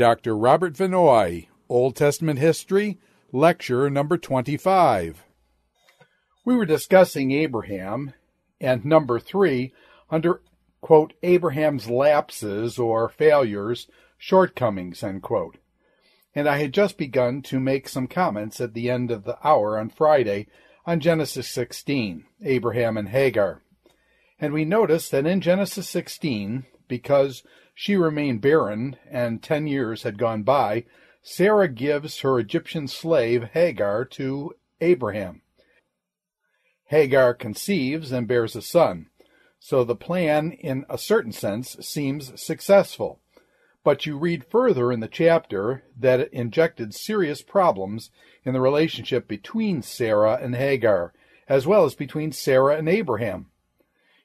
Dr. Robert Vannoy, Old Testament History, Lecture number 25. We were discussing Abraham, and number three, under, quote, Abraham's lapses or failures, shortcomings, end quote. And I had just begun to make some comments at the end of the hour on Friday on Genesis 16, Abraham and Hagar. And we notice that in Genesis 16, because she remained barren, and ten years had gone by. Sarah gives her Egyptian slave Hagar to Abraham. Hagar conceives and bears a son. So the plan, in a certain sense, seems successful. But you read further in the chapter that it injected serious problems in the relationship between Sarah and Hagar, as well as between Sarah and Abraham.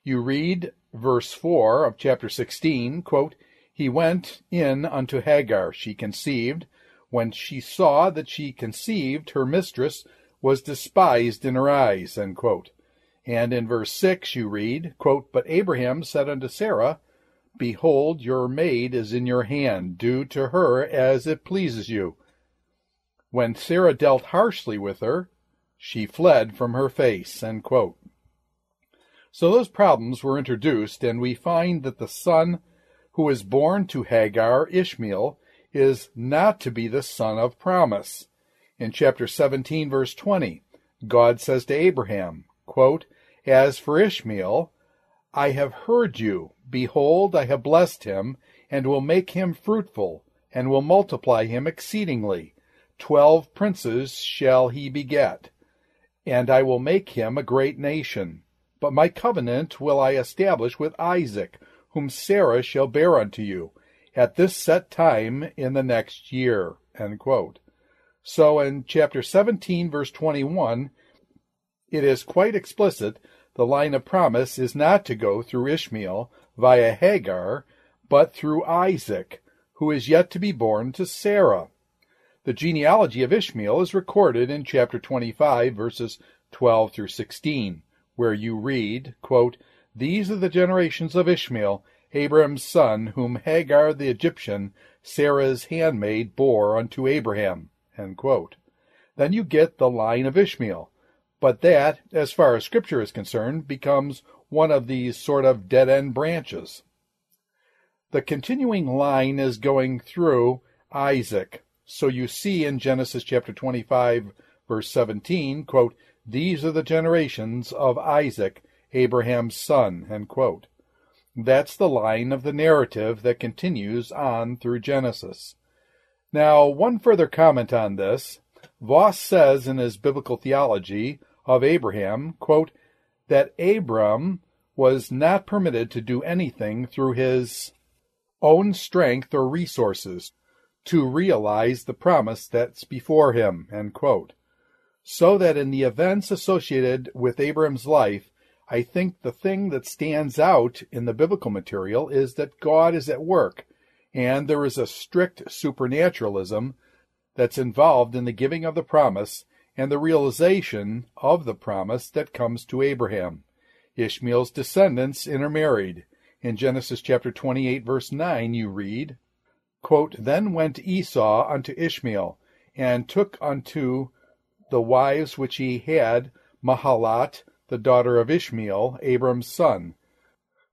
You read verse 4 of chapter 16, quote, He went in unto Hagar, she conceived. When she saw that she conceived, her mistress was despised in her eyes, And in verse 6 you read, quote, But Abraham said unto Sarah, Behold, your maid is in your hand, do to her as it pleases you. When Sarah dealt harshly with her, she fled from her face. So those problems were introduced, and we find that the son who is born to Hagar, Ishmael, is not to be the son of promise. In chapter 17, verse 20, God says to Abraham, quote, As for Ishmael, I have heard you. Behold, I have blessed him, and will make him fruitful, and will multiply him exceedingly. Twelve princes shall he beget, and I will make him a great nation. But my covenant will I establish with Isaac, whom Sarah shall bear unto you, at this set time in the next year. So in chapter 17, verse 21, it is quite explicit the line of promise is not to go through Ishmael via Hagar, but through Isaac, who is yet to be born to Sarah. The genealogy of Ishmael is recorded in chapter 25, verses 12 through 16 where you read, quote, These are the generations of Ishmael, Abraham's son, whom Hagar the Egyptian, Sarah's handmaid, bore unto Abraham. Then you get the line of Ishmael. But that, as far as Scripture is concerned, becomes one of these sort of dead end branches. The continuing line is going through Isaac. So you see in Genesis chapter 25, verse 17, quote, these are the generations of Isaac, Abraham's son. End quote. That's the line of the narrative that continues on through Genesis. Now, one further comment on this. Vos says in his biblical theology of Abraham, quote, that Abram was not permitted to do anything through his own strength or resources to realize the promise that's before him, so that in the events associated with Abram's life, I think the thing that stands out in the biblical material is that God is at work, and there is a strict supernaturalism that's involved in the giving of the promise and the realization of the promise that comes to Abraham. Ishmael's descendants intermarried. In Genesis chapter 28 verse 9 you read, quote, Then went Esau unto Ishmael, and took unto the wives which he had, Mahalath, the daughter of Ishmael, Abram's son,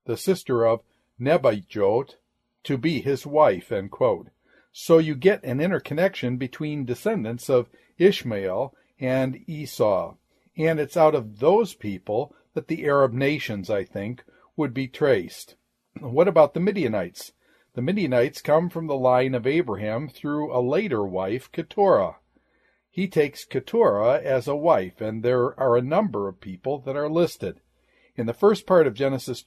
the sister of Nebajoth, to be his wife. So you get an interconnection between descendants of Ishmael and Esau. And it's out of those people that the Arab nations, I think, would be traced. What about the Midianites? The Midianites come from the line of Abraham through a later wife, Keturah he takes Keturah as a wife, and there are a number of people that are listed. In the first part of Genesis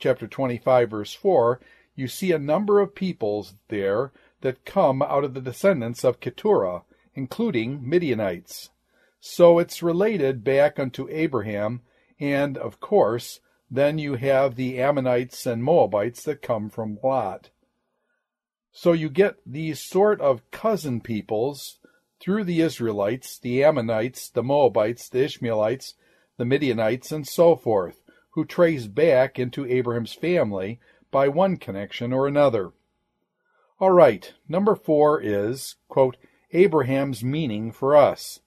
chapter 25, verse 4, you see a number of peoples there that come out of the descendants of Keturah, including Midianites. So it's related back unto Abraham, and of course, then you have the Ammonites and Moabites that come from Lot. So you get these sort of cousin peoples through the Israelites, the Ammonites, the Moabites, the Ishmaelites, the Midianites, and so forth, who trace back into Abraham's family by one connection or another. All right, number four is, quote, Abraham's meaning for us.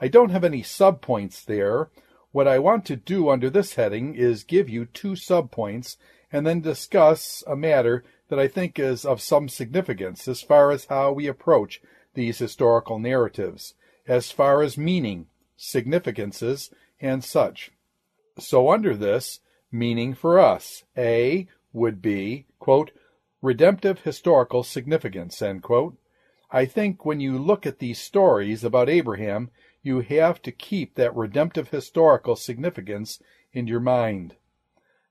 I don't have any subpoints there. What I want to do under this heading is give you two subpoints and then discuss a matter that I think is of some significance as far as how we approach these historical narratives, as far as meaning, significances, and such. So under this, meaning for us, A would be, quote, redemptive historical significance, end quote. I think when you look at these stories about Abraham, you have to keep that redemptive historical significance in your mind.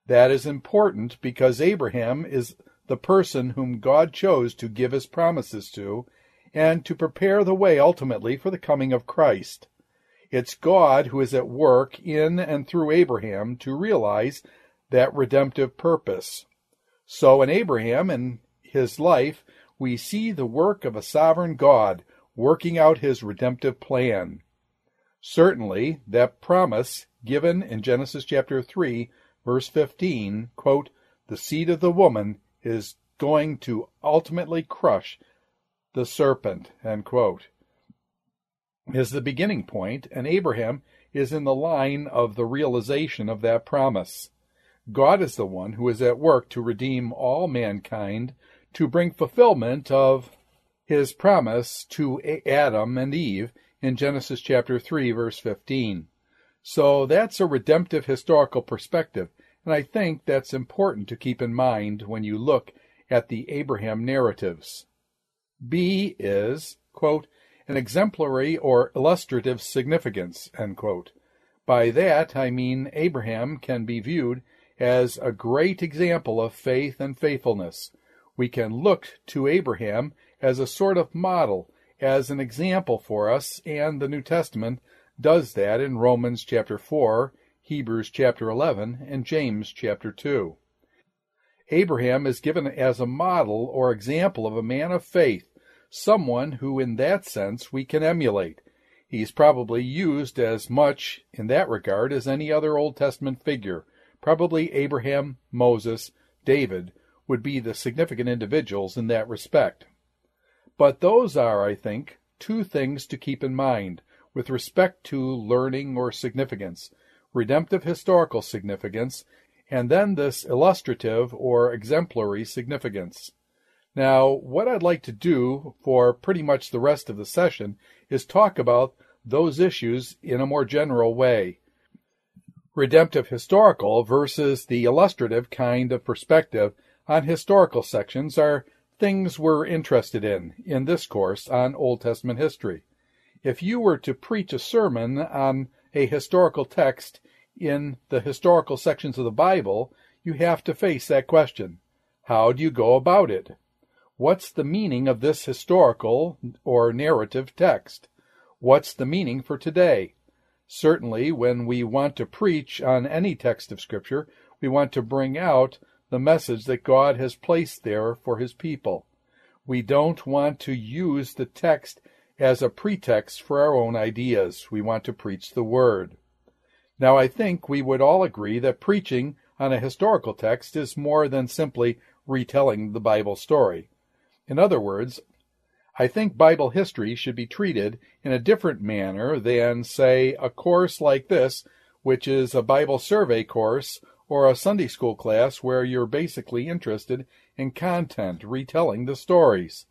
That is important because Abraham is the person whom God chose to give his promises to and to prepare the way ultimately for the coming of Christ. It's God who is at work in and through Abraham to realize that redemptive purpose. So in Abraham and his life, we see the work of a sovereign God working out his redemptive plan. Certainly, that promise given in Genesis chapter 3, verse 15, quote, the seed of the woman is going to ultimately crush the serpent, is the beginning point, and Abraham is in the line of the realization of that promise. God is the one who is at work to redeem all mankind, to bring fulfillment of his promise to Adam and Eve in Genesis chapter 3 verse 15. So that's a redemptive historical perspective, and I think that's important to keep in mind when you look at the Abraham narratives. B is, quote, an exemplary or illustrative significance, By that I mean Abraham can be viewed as a great example of faith and faithfulness. We can look to Abraham as a sort of model, as an example for us, and the New Testament does that in Romans chapter 4, Hebrews chapter 11, and James chapter 2. Abraham is given as a model or example of a man of faith, someone who in that sense we can emulate. He's probably used as much in that regard as any other Old Testament figure. Probably Abraham, Moses, David would be the significant individuals in that respect. But those are, I think, two things to keep in mind with respect to learning or significance redemptive historical significance, and then this illustrative or exemplary significance. Now, what I'd like to do for pretty much the rest of the session is talk about those issues in a more general way. Redemptive historical versus the illustrative kind of perspective on historical sections are things we're interested in in this course on Old Testament history. If you were to preach a sermon on a historical text in the historical sections of the Bible, you have to face that question. How do you go about it? What's the meaning of this historical or narrative text? What's the meaning for today? Certainly, when we want to preach on any text of Scripture, we want to bring out the message that God has placed there for His people. We don't want to use the text as a pretext for our own ideas. We want to preach the Word. Now, I think we would all agree that preaching on a historical text is more than simply retelling the Bible story. In other words, I think Bible history should be treated in a different manner than, say, a course like this, which is a Bible survey course or a Sunday school class where you're basically interested in content, retelling the stories.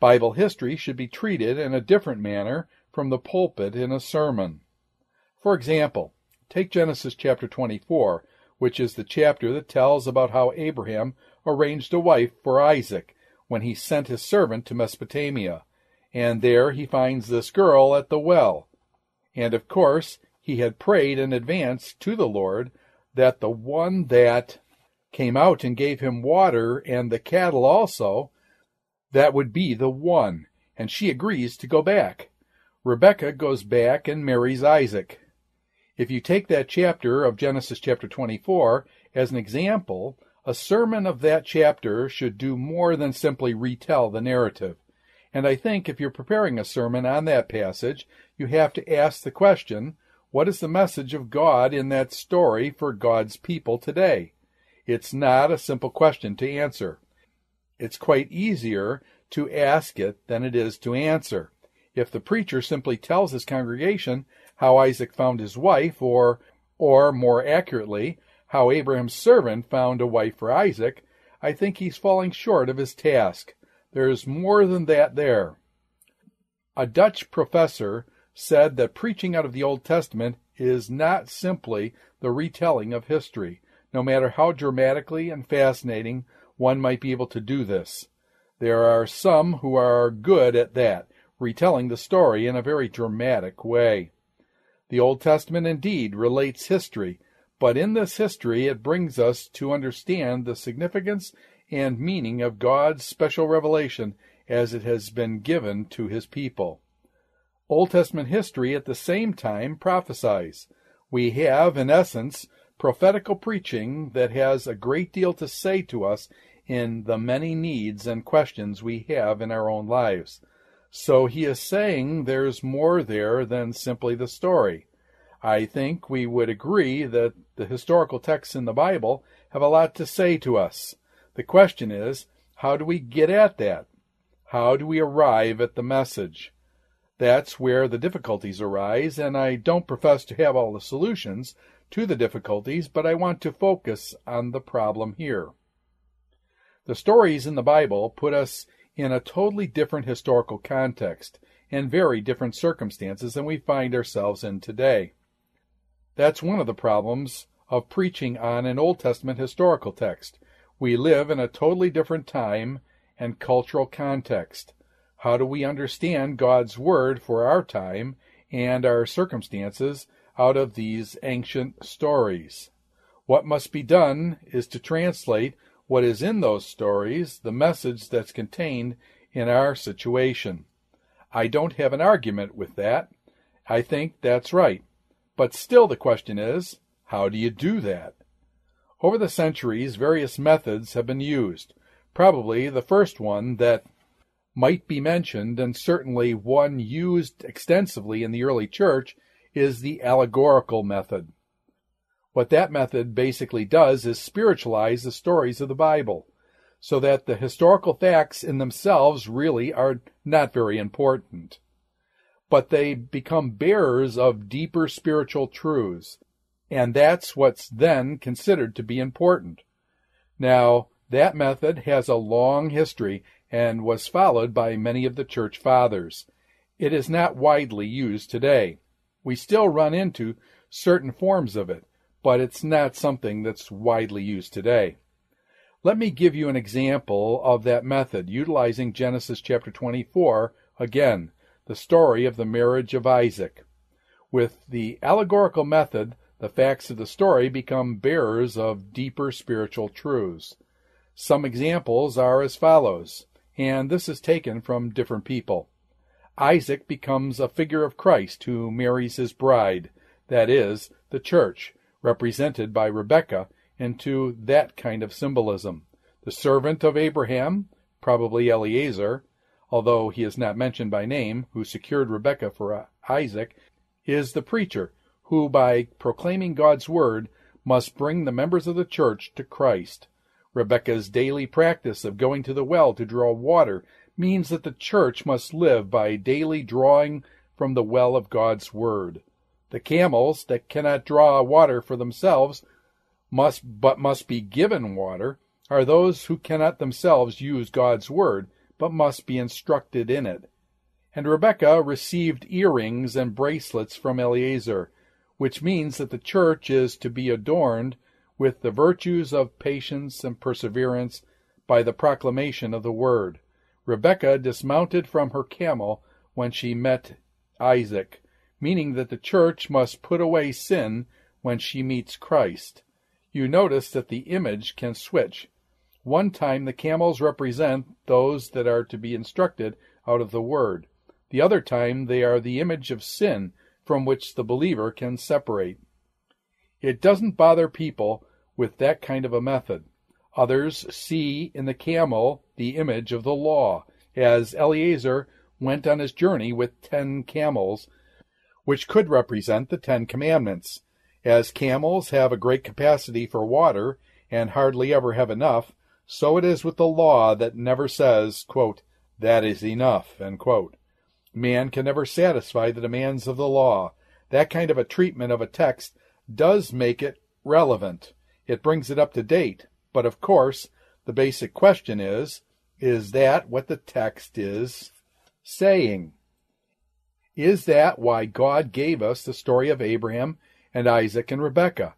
Bible history should be treated in a different manner from the pulpit in a sermon. For example, take Genesis chapter 24, which is the chapter that tells about how Abraham arranged a wife for Isaac when he sent his servant to Mesopotamia, and there he finds this girl at the well. And of course, he had prayed in advance to the Lord that the one that came out and gave him water and the cattle also, that would be the one. And she agrees to go back. Rebecca goes back and marries Isaac. If you take that chapter of Genesis chapter 24 as an example, a sermon of that chapter should do more than simply retell the narrative. And I think if you're preparing a sermon on that passage, you have to ask the question, what is the message of God in that story for God's people today? It's not a simple question to answer. It's quite easier to ask it than it is to answer. If the preacher simply tells his congregation how Isaac found his wife, or, or more accurately, how Abraham's servant found a wife for Isaac, I think he's falling short of his task. There's more than that there. A Dutch professor said that preaching out of the Old Testament is not simply the retelling of history, no matter how dramatically and fascinating one might be able to do this. There are some who are good at that, retelling the story in a very dramatic way. The Old Testament indeed relates history, but in this history it brings us to understand the significance and meaning of God's special revelation as it has been given to his people. Old Testament history at the same time prophesies. We have, in essence, prophetical preaching that has a great deal to say to us in the many needs and questions we have in our own lives. So he is saying there's more there than simply the story. I think we would agree that the historical texts in the Bible have a lot to say to us. The question is, how do we get at that? How do we arrive at the message? That's where the difficulties arise, and I don't profess to have all the solutions to the difficulties, but I want to focus on the problem here. The stories in the Bible put us in a totally different historical context and very different circumstances than we find ourselves in today. That's one of the problems of preaching on an Old Testament historical text. We live in a totally different time and cultural context. How do we understand God's Word for our time and our circumstances out of these ancient stories? What must be done is to translate what is in those stories, the message that's contained in our situation. I don't have an argument with that. I think that's right. But still the question is, how do you do that? Over the centuries, various methods have been used. Probably the first one that might be mentioned, and certainly one used extensively in the early church, is the allegorical method. What that method basically does is spiritualize the stories of the Bible, so that the historical facts in themselves really are not very important. But they become bearers of deeper spiritual truths and that's what's then considered to be important. Now, that method has a long history and was followed by many of the church fathers. It is not widely used today. We still run into certain forms of it, but it's not something that's widely used today. Let me give you an example of that method utilizing Genesis chapter 24, again, the story of the marriage of Isaac. With the allegorical method, the facts of the story become bearers of deeper spiritual truths. Some examples are as follows, and this is taken from different people. Isaac becomes a figure of Christ who marries his bride, that is, the church, represented by Rebekah, into that kind of symbolism. The servant of Abraham, probably Eliezer, although he is not mentioned by name, who secured Rebekah for uh, Isaac, is the preacher who, by proclaiming God's word, must bring the members of the church to Christ. Rebekah's daily practice of going to the well to draw water means that the church must live by daily drawing from the well of God's word. The camels that cannot draw water for themselves must but must be given water are those who cannot themselves use God's word but must be instructed in it. And Rebekah received earrings and bracelets from Eliezer, which means that the church is to be adorned with the virtues of patience and perseverance by the proclamation of the word. Rebekah dismounted from her camel when she met Isaac, meaning that the church must put away sin when she meets Christ. You notice that the image can switch. One time the camels represent those that are to be instructed out of the word. The other time they are the image of sin from which the believer can separate. It doesn't bother people with that kind of a method. Others see in the camel the image of the law. as Eliezer went on his journey with ten camels, which could represent the Ten Commandments. As camels have a great capacity for water and hardly ever have enough, so it is with the law that never says, quote, that is enough. Man can never satisfy the demands of the law. That kind of a treatment of a text does make it relevant. It brings it up to date. But of course, the basic question is, is that what the text is saying? Is that why God gave us the story of Abraham and Isaac and Rebekah?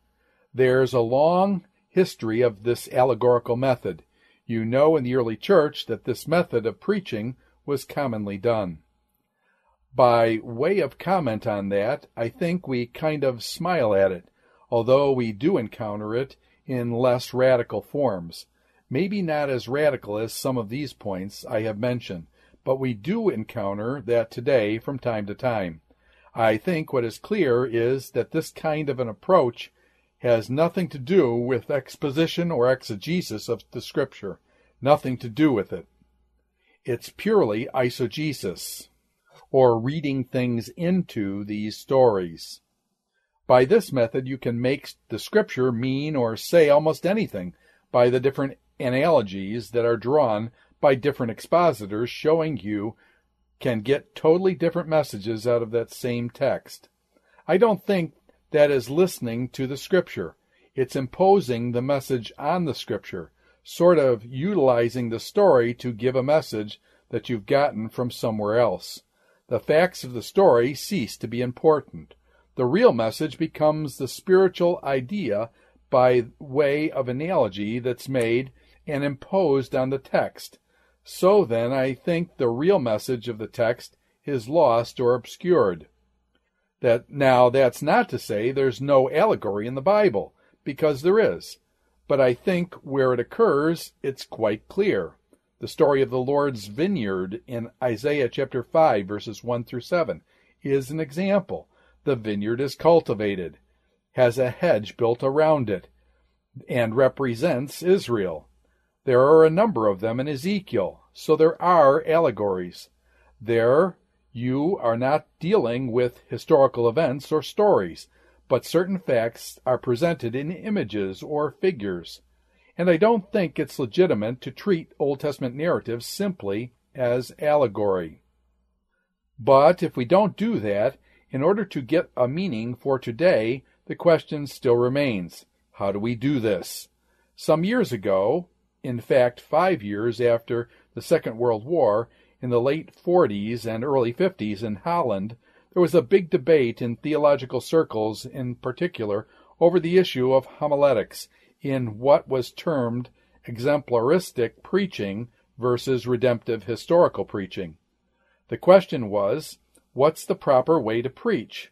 There's a long history of this allegorical method. You know in the early church that this method of preaching was commonly done. By way of comment on that, I think we kind of smile at it, although we do encounter it in less radical forms. Maybe not as radical as some of these points I have mentioned, but we do encounter that today from time to time. I think what is clear is that this kind of an approach has nothing to do with exposition or exegesis of the Scripture. Nothing to do with it. It's purely eisegesis, or reading things into these stories. By this method, you can make the Scripture mean or say almost anything by the different analogies that are drawn by different expositors, showing you can get totally different messages out of that same text. I don't think that is listening to the Scripture. It's imposing the message on the Scripture, sort of utilizing the story to give a message that you've gotten from somewhere else. The facts of the story cease to be important. The real message becomes the spiritual idea by way of analogy that's made and imposed on the text. So then, I think the real message of the text is lost or obscured. That now that's not to say there's no allegory in the Bible, because there is. But I think where it occurs, it's quite clear. The story of the Lord's vineyard in Isaiah chapter 5 verses 1 through 7 is an example. The vineyard is cultivated, has a hedge built around it, and represents Israel. There are a number of them in Ezekiel, so there are allegories. There you are not dealing with historical events or stories, but certain facts are presented in images or figures. And I don't think it's legitimate to treat Old Testament narratives simply as allegory. But if we don't do that, in order to get a meaning for today, the question still remains how do we do this? Some years ago, in fact, five years after the Second World War, in the late 40s and early 50s in Holland, there was a big debate in theological circles in particular over the issue of homiletics in what was termed exemplaristic preaching versus redemptive historical preaching. The question was, what's the proper way to preach?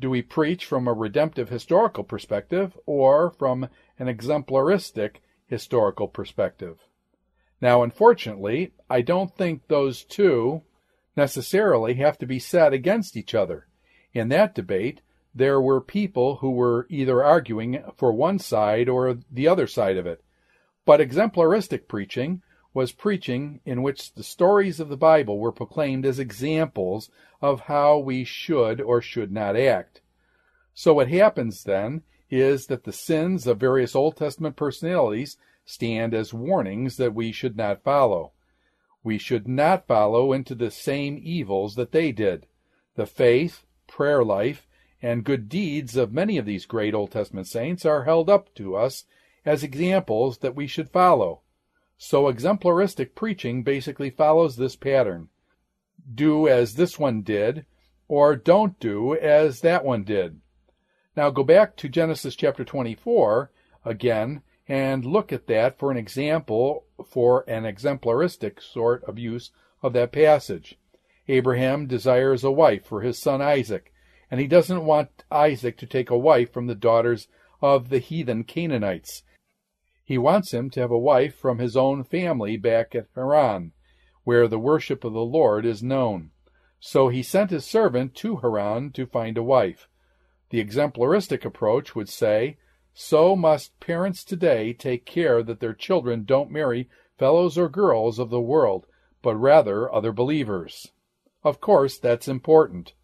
Do we preach from a redemptive historical perspective or from an exemplaristic historical perspective? Now, unfortunately, I don't think those two necessarily have to be set against each other. In that debate, there were people who were either arguing for one side or the other side of it. But exemplaristic preaching was preaching in which the stories of the Bible were proclaimed as examples of how we should or should not act. So what happens then is that the sins of various Old Testament personalities stand as warnings that we should not follow. We should not follow into the same evils that they did. The faith, prayer life, and good deeds of many of these great Old Testament saints are held up to us as examples that we should follow. So exemplaristic preaching basically follows this pattern. Do as this one did, or don't do as that one did. Now go back to Genesis chapter 24 again and look at that for an example for an exemplaristic sort of use of that passage. Abraham desires a wife for his son Isaac, and he doesn't want Isaac to take a wife from the daughters of the heathen Canaanites. He wants him to have a wife from his own family back at Haran, where the worship of the Lord is known. So he sent his servant to Haran to find a wife. The exemplaristic approach would say, so must parents today take care that their children don't marry fellows or girls of the world, but rather other believers. Of course, that's important.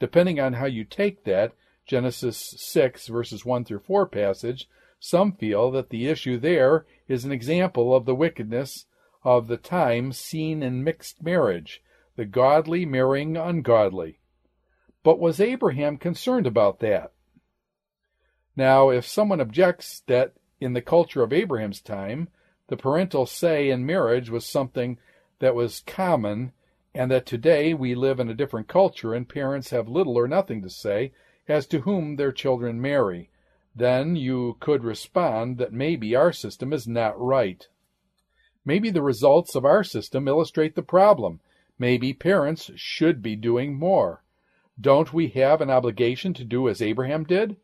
Depending on how you take that Genesis 6 verses 1 through 4 passage, some feel that the issue there is an example of the wickedness of the time seen in mixed marriage, the godly marrying ungodly. But was Abraham concerned about that? Now, if someone objects that in the culture of Abraham's time, the parental say in marriage was something that was common, and that today we live in a different culture and parents have little or nothing to say as to whom their children marry, then you could respond that maybe our system is not right. Maybe the results of our system illustrate the problem. Maybe parents should be doing more. Don't we have an obligation to do as Abraham did?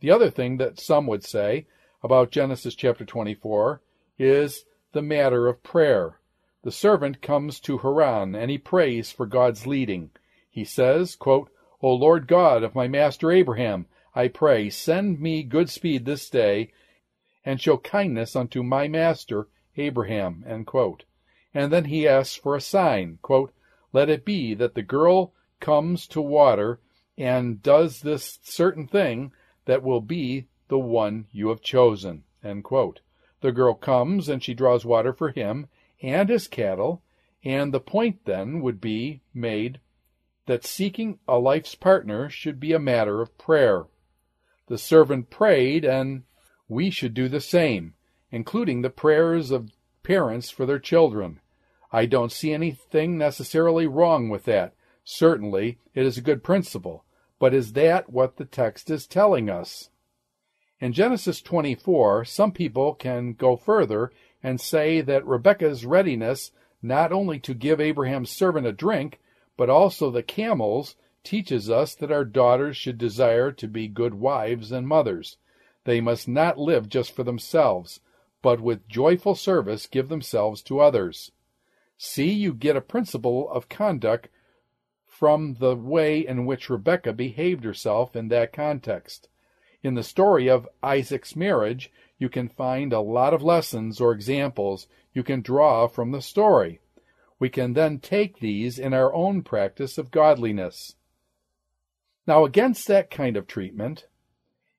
The other thing that some would say about Genesis chapter 24 is the matter of prayer. The servant comes to Haran and he prays for God's leading. He says, quote, O Lord God of my master Abraham, I pray, send me good speed this day, and show kindness unto my master Abraham. And then he asks for a sign. Quote, Let it be that the girl comes to water and does this certain thing that will be the one you have chosen. The girl comes and she draws water for him and his cattle, and the point then would be made that seeking a life's partner should be a matter of prayer. The servant prayed, and we should do the same, including the prayers of parents for their children. I don't see anything necessarily wrong with that. Certainly, it is a good principle. But is that what the text is telling us? In Genesis 24, some people can go further and say that Rebekah's readiness not only to give Abraham's servant a drink, but also the camels teaches us that our daughters should desire to be good wives and mothers. They must not live just for themselves, but with joyful service give themselves to others. See, you get a principle of conduct from the way in which Rebecca behaved herself in that context. In the story of Isaac's marriage, you can find a lot of lessons or examples you can draw from the story we can then take these in our own practice of godliness. Now, against that kind of treatment,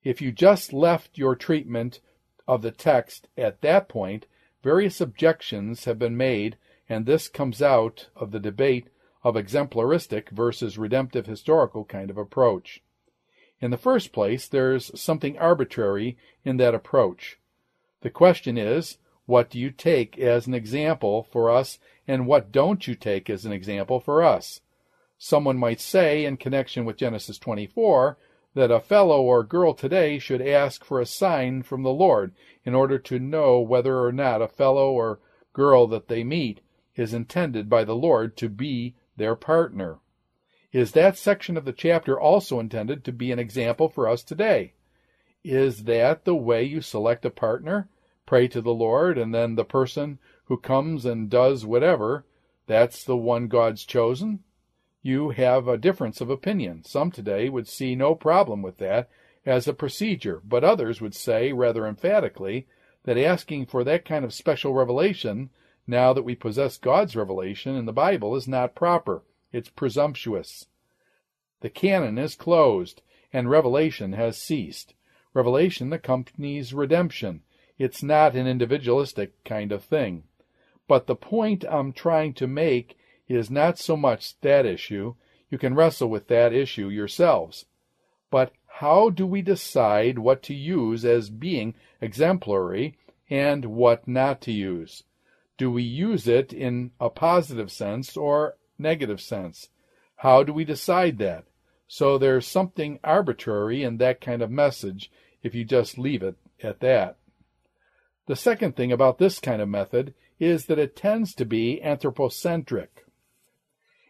if you just left your treatment of the text at that point, various objections have been made, and this comes out of the debate of exemplaristic versus redemptive historical kind of approach. In the first place, there's something arbitrary in that approach. The question is, what do you take as an example for us and what don't you take as an example for us? Someone might say, in connection with Genesis 24, that a fellow or girl today should ask for a sign from the Lord in order to know whether or not a fellow or girl that they meet is intended by the Lord to be their partner. Is that section of the chapter also intended to be an example for us today? Is that the way you select a partner? Pray to the Lord, and then the person who comes and does whatever, that's the one God's chosen? You have a difference of opinion. Some today would see no problem with that as a procedure, but others would say rather emphatically that asking for that kind of special revelation, now that we possess God's revelation in the Bible, is not proper. It's presumptuous. The canon is closed, and revelation has ceased. Revelation accompanies redemption. It's not an individualistic kind of thing. But the point I'm trying to make is not so much that issue. You can wrestle with that issue yourselves. But how do we decide what to use as being exemplary and what not to use? Do we use it in a positive sense or negative sense? How do we decide that? So there's something arbitrary in that kind of message if you just leave it at that. The second thing about this kind of method is that it tends to be anthropocentric.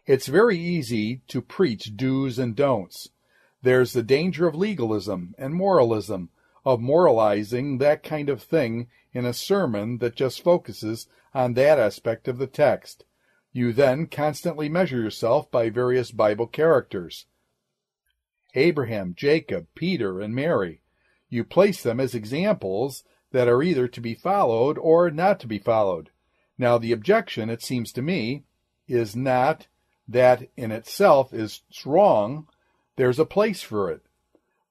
It's very easy to preach do's and don'ts. There's the danger of legalism and moralism, of moralizing that kind of thing in a sermon that just focuses on that aspect of the text. You then constantly measure yourself by various Bible characters. Abraham, Jacob, Peter, and Mary. You place them as examples that are either to be followed or not to be followed. Now, the objection, it seems to me, is not that in itself is wrong. There's a place for it.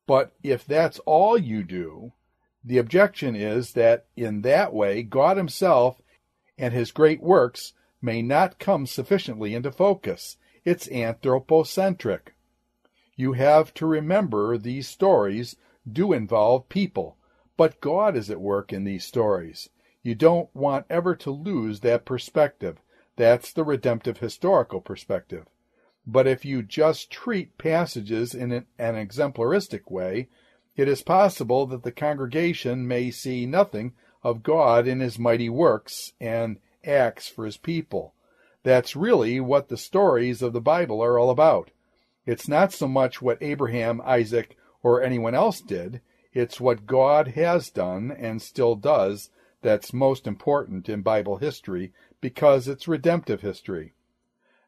But if that's all you do, the objection is that in that way, God Himself and His great works may not come sufficiently into focus. It's anthropocentric. You have to remember these stories do involve people, but God is at work in these stories. You don't want ever to lose that perspective. That's the redemptive historical perspective. But if you just treat passages in an, exemplaristic way, it is possible that the congregation may see nothing of God in his mighty works and acts for his people. That's really what the stories of the Bible are all about. It's not so much what Abraham, Isaac, or anyone else did, it's what God has done and still does that's most important in Bible history because it's redemptive history.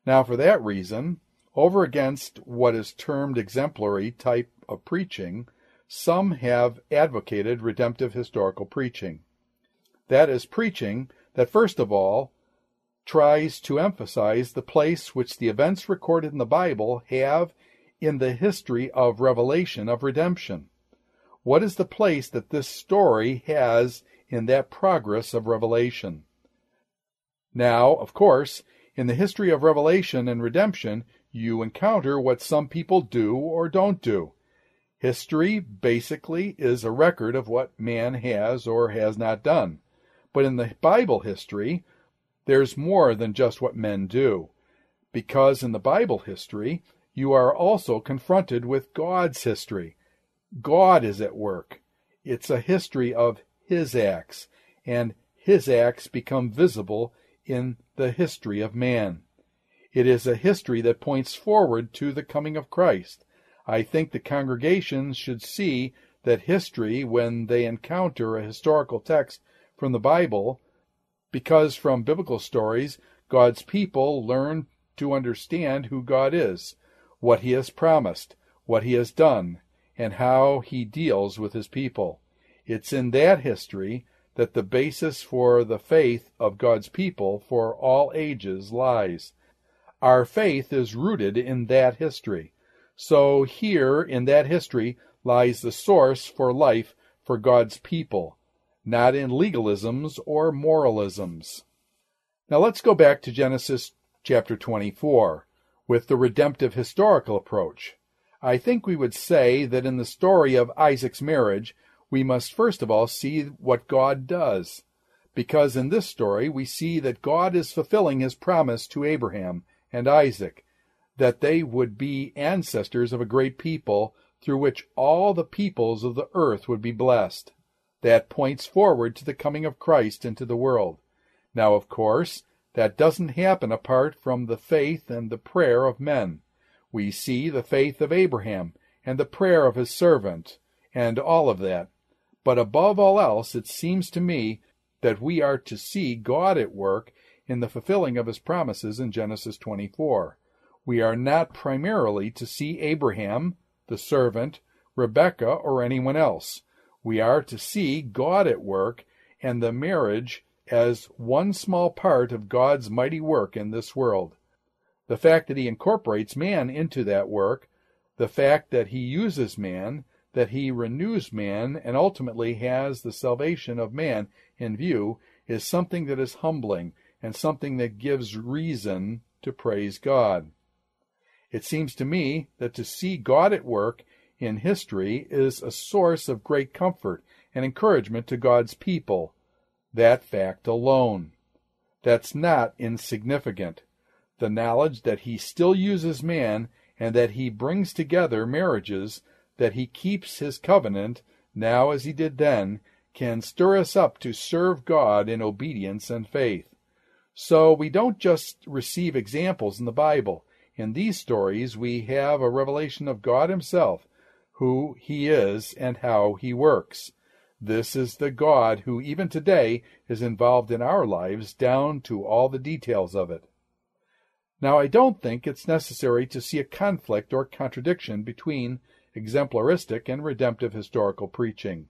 Now, for that reason, over against what is termed exemplary type of preaching, some have advocated redemptive historical preaching. That is preaching that, first of all, tries to emphasize the place which the events recorded in the Bible have in the history of revelation of redemption. What is the place that this story has in that progress of revelation? Now, of course, in the history of revelation and redemption, you encounter what some people do or don't do. History, basically, is a record of what man has or has not done. But in the Bible history, there's more than just what men do. Because in the Bible history, you are also confronted with God's history. God is at work. It's a history of His acts, and His acts become visible in the history of man. It is a history that points forward to the coming of Christ. I think the congregations should see that history, when they encounter a historical text from the Bible, because from biblical stories, God's people learn to understand who God is, what He has promised, what He has done, and how He deals with His people. It's in that history that the basis for the faith of God's people for all ages lies. Our faith is rooted in that history. So here in that history lies the source for life for God's people, not in legalisms or moralisms. Now let's go back to Genesis chapter 24 with the redemptive historical approach. I think we would say that in the story of Isaac's marriage, we must first of all see what God does. Because in this story we see that God is fulfilling his promise to Abraham and Isaac that they would be ancestors of a great people through which all the peoples of the earth would be blessed. That points forward to the coming of Christ into the world. Now, of course, that doesn't happen apart from the faith and the prayer of men. We see the faith of Abraham and the prayer of his servant and all of that. But above all else, it seems to me that we are to see God at work in the fulfilling of his promises in Genesis 24 we are not primarily to see Abraham, the servant, Rebekah, or anyone else. We are to see God at work and the marriage as one small part of God's mighty work in this world. The fact that he incorporates man into that work, the fact that he uses man, that he renews man, and ultimately has the salvation of man in view, is something that is humbling and something that gives reason to praise God. It seems to me that to see God at work in history is a source of great comfort and encouragement to God's people. That fact alone. That's not insignificant. The knowledge that He still uses man and that He brings together marriages, that He keeps His covenant, now as He did then, can stir us up to serve God in obedience and faith. So we don't just receive examples in the Bible. In these stories, we have a revelation of God Himself, who He is and how He works. This is the God who, even today, is involved in our lives down to all the details of it. Now, I don't think it's necessary to see a conflict or contradiction between exemplaristic and redemptive historical preaching.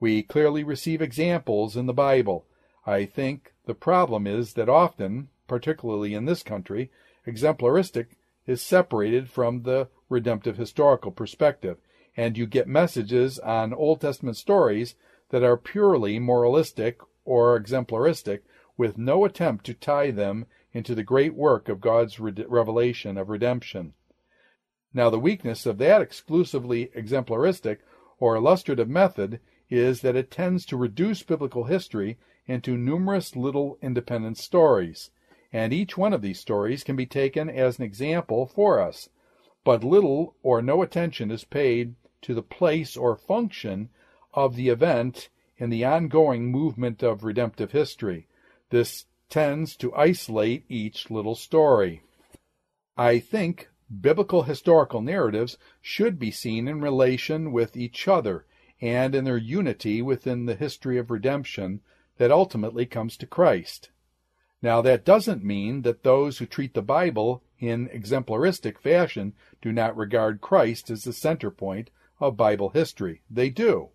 We clearly receive examples in the Bible. I think The problem is that often, particularly in this country, exemplaristic is separated from the redemptive historical perspective, and you get messages on Old Testament stories that are purely moralistic or exemplaristic with no attempt to tie them into the great work of God's revelation of redemption. Now, the weakness of that exclusively exemplaristic or illustrative method is that it tends to reduce biblical history into numerous little independent stories, and each one of these stories can be taken as an example for us, but little or no attention is paid to the place or function of the event in the ongoing movement of redemptive history. This tends to isolate each little story. I think biblical historical narratives should be seen in relation with each other and in their unity within the history of redemption that ultimately comes to Christ. Now, that doesn't mean that those who treat the Bible in exemplaristic fashion do not regard Christ as the center point of Bible history. They do.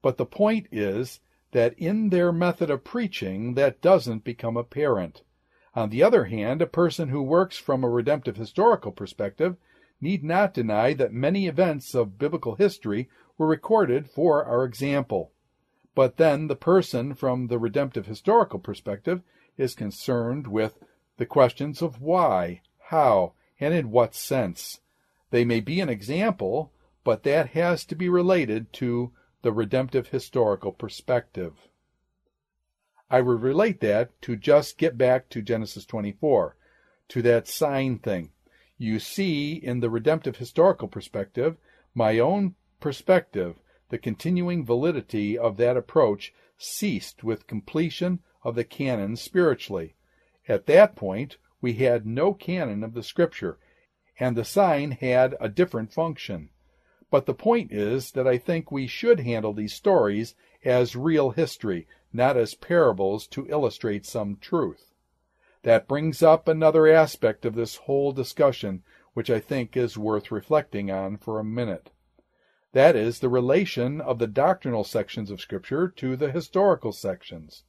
But the point is that in their method of preaching, that doesn't become apparent. On the other hand, a person who works from a redemptive historical perspective need not deny that many events of biblical history were recorded for our example. But then the person from the redemptive historical perspective is concerned with the questions of why, how, and in what sense. They may be an example, but that has to be related to the redemptive historical perspective. I would relate that to just get back to Genesis 24, to that sign thing. You see, in the redemptive historical perspective, my own perspective, the continuing validity of that approach ceased with completion of the canon spiritually. At that point, we had no canon of the Scripture, and the sign had a different function. But the point is that I think we should handle these stories as real history, not as parables to illustrate some truth. That brings up another aspect of this whole discussion, which I think is worth reflecting on for a minute. That is the relation of the doctrinal sections of Scripture to the historical sections.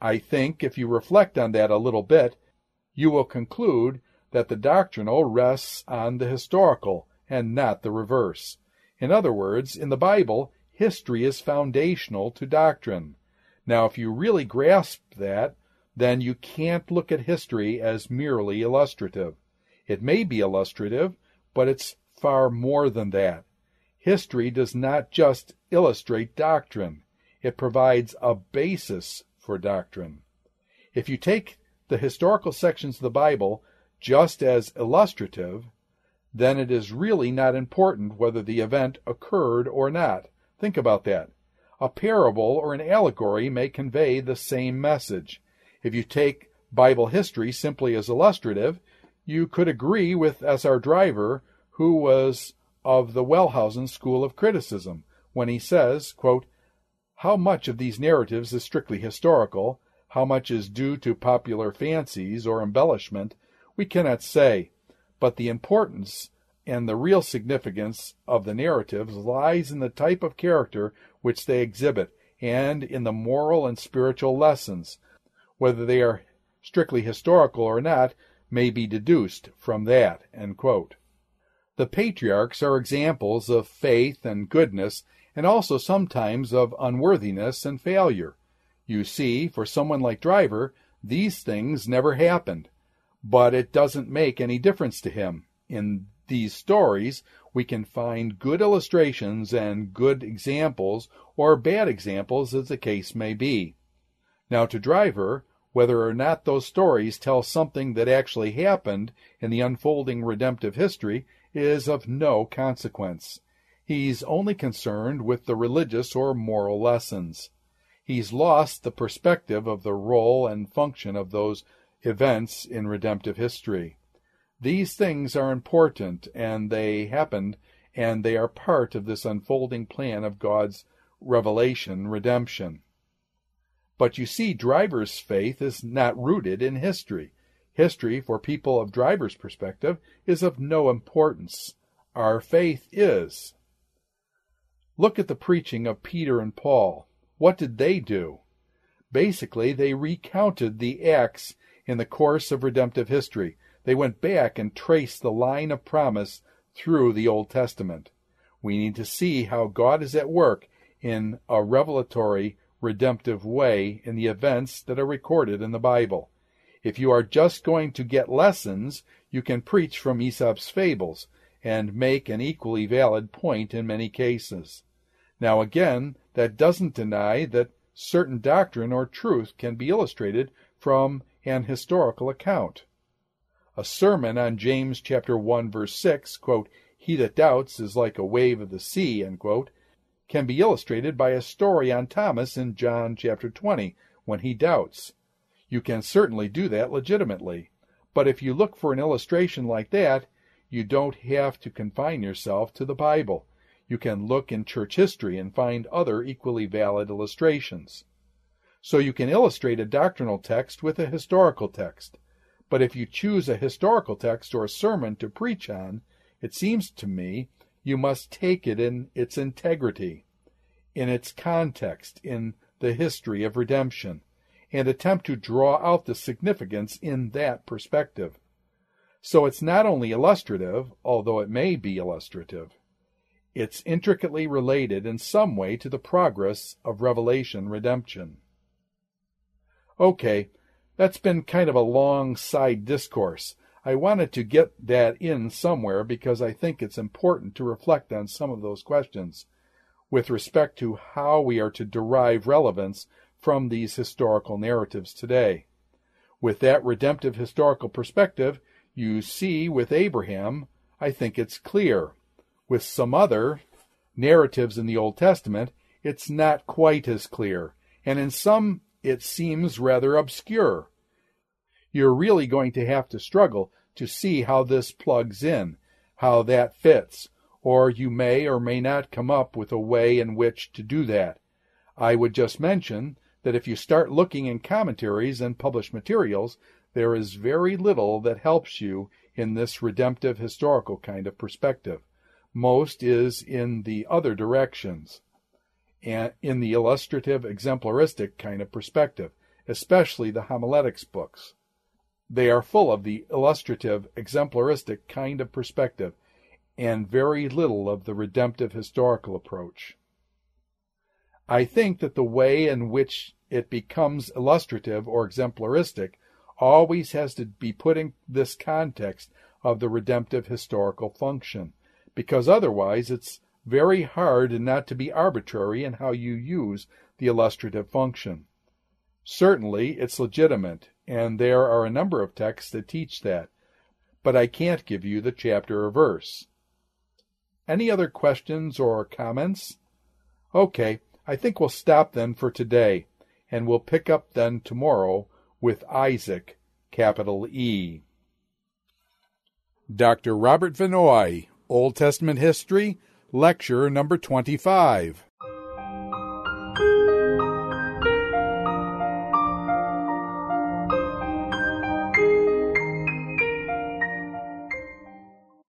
I think if you reflect on that a little bit, you will conclude that the doctrinal rests on the historical and not the reverse. In other words, in the Bible, history is foundational to doctrine. Now, if you really grasp that, then you can't look at history as merely illustrative. It may be illustrative, but it's far more than that. History does not just illustrate doctrine, it provides a basis for doctrine. If you take the historical sections of the Bible just as illustrative, then it is really not important whether the event occurred or not. Think about that. A parable or an allegory may convey the same message. If you take Bible history simply as illustrative, you could agree with S.R. Driver, who was of the Wellhausen school of criticism, when he says, quote, How much of these narratives is strictly historical, how much is due to popular fancies or embellishment, we cannot say but the importance and the real significance of the narratives lies in the type of character which they exhibit and in the moral and spiritual lessons. Whether they are strictly historical or not may be deduced from that. The patriarchs are examples of faith and goodness, and also sometimes of unworthiness and failure. You see, for someone like Driver, these things never happened but it doesn't make any difference to him. In these stories, we can find good illustrations and good examples, or bad examples as the case may be. Now, to Driver, whether or not those stories tell something that actually happened in the unfolding redemptive history is of no consequence. He's only concerned with the religious or moral lessons. He's lost the perspective of the role and function of those events in redemptive history. These things are important, and they happened, and they are part of this unfolding plan of God's revelation redemption. But you see, Driver's faith is not rooted in history. History, for people of Driver's perspective, is of no importance. Our faith is. Look at the preaching of Peter and Paul. What did they do? Basically, they recounted the acts in the course of redemptive history. They went back and traced the line of promise through the Old Testament. We need to see how God is at work in a revelatory, redemptive way in the events that are recorded in the Bible. If you are just going to get lessons, you can preach from Aesop's fables and make an equally valid point in many cases. Now again, that doesn't deny that certain doctrine or truth can be illustrated from an historical account. A sermon on James chapter 1 verse 6, quote, he that doubts is like a wave of the sea, quote, can be illustrated by a story on Thomas in John chapter 20 when he doubts. You can certainly do that legitimately. But if you look for an illustration like that, you don't have to confine yourself to the Bible. You can look in church history and find other equally valid illustrations. So you can illustrate a doctrinal text with a historical text. But if you choose a historical text or a sermon to preach on, it seems to me you must take it in its integrity, in its context, in the history of redemption, and attempt to draw out the significance in that perspective. So it's not only illustrative, although it may be illustrative. It's intricately related in some way to the progress of Revelation redemption. Okay, that's been kind of a long side discourse. I wanted to get that in somewhere because I think it's important to reflect on some of those questions with respect to how we are to derive relevance from these historical narratives today. With that redemptive historical perspective, you see with Abraham, I think it's clear. With some other narratives in the Old Testament, it's not quite as clear, and in some it seems rather obscure you're really going to have to struggle to see how this plugs in, how that fits, or you may or may not come up with a way in which to do that. I would just mention that if you start looking in commentaries and published materials, there is very little that helps you in this redemptive historical kind of perspective. Most is in the other directions, and in the illustrative exemplaristic kind of perspective, especially the homiletics books. They are full of the illustrative, exemplaristic kind of perspective, and very little of the redemptive historical approach. I think that the way in which it becomes illustrative or exemplaristic always has to be put in this context of the redemptive historical function, because otherwise it's very hard not to be arbitrary in how you use the illustrative function. Certainly, it's legitimate, and there are a number of texts that teach that, but I can't give you the chapter or verse. Any other questions or comments? Okay, I think we'll stop then for today, and we'll pick up then tomorrow with Isaac, capital E. Dr. Robert Vannoy, Old Testament History, Lecture number 25.